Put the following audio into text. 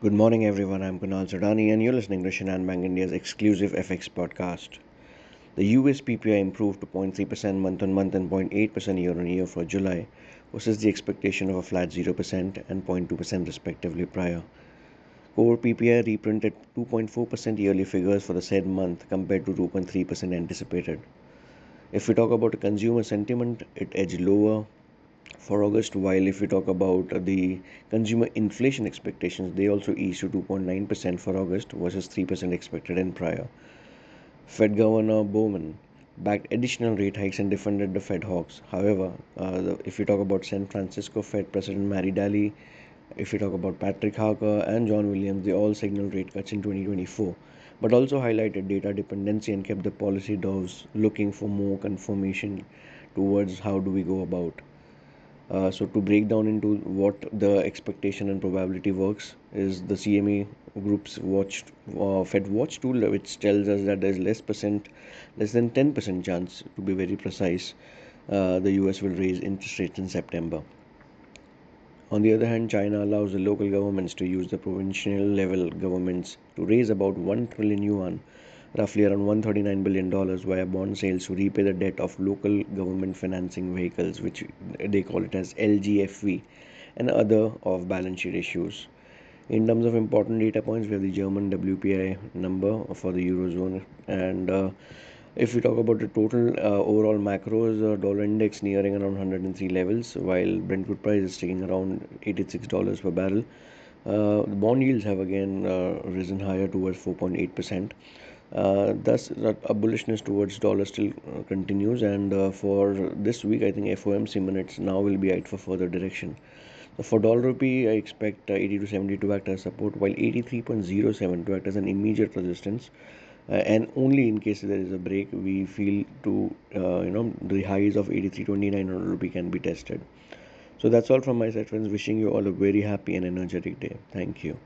Good morning, everyone. I'm Kunal Sodani, and you're listening to Shinhan Bank India's exclusive FX podcast. The US PPI improved to 0.3% month on month and 0.8% year on year for July, versus the expectation of a flat 0% and 0.2% respectively prior. Core PPI reprinted 2.4% yearly figures for the said month compared to 2.3% anticipated. If we talk about consumer sentiment, it edged lower for August, while if we talk about the consumer inflation expectations, they also eased to 2.9% for August versus 3% expected in prior. Fed Governor Bowman backed additional rate hikes and defended the Fed hawks. However, uh, if we talk about San Francisco Fed President Mary Daly, if we talk about Patrick Harker and John Williams, they all signaled rate cuts in 2024, but also highlighted data dependency and kept the policy doves looking for more confirmation towards how do we go about uh, so to break down into what the expectation and probability works is the CME group's watch uh, Fed watch tool which tells us that there's less percent less than 10% chance to be very precise uh, the US will raise interest rates in September. On the other hand, China allows the local governments to use the provincial level governments to raise about 1 trillion yuan roughly around $139 billion via bond sales to repay the debt of local government financing vehicles, which they call it as LGFV, and other off balance sheet issues. In terms of important data points, we have the German WPI number for the Eurozone. And uh, if we talk about the total uh, overall macros, uh, dollar index nearing around 103 levels, while Brent crude price is sticking around $86 per barrel. Uh, the bond yields have again uh, risen higher towards 4.8%. Uh, thus, a bullishness towards dollar still uh, continues, and uh, for this week, I think FOMC minutes now will be eyed for further direction. For dollar rupee, I expect uh, 80 to 70 to act as support, while 83.07 to act as an immediate resistance. Uh, and only in case there is a break, we feel to uh, you know the highs of 83.29 rupee can be tested. So that's all from my side, friends. Wishing you all a very happy and energetic day. Thank you.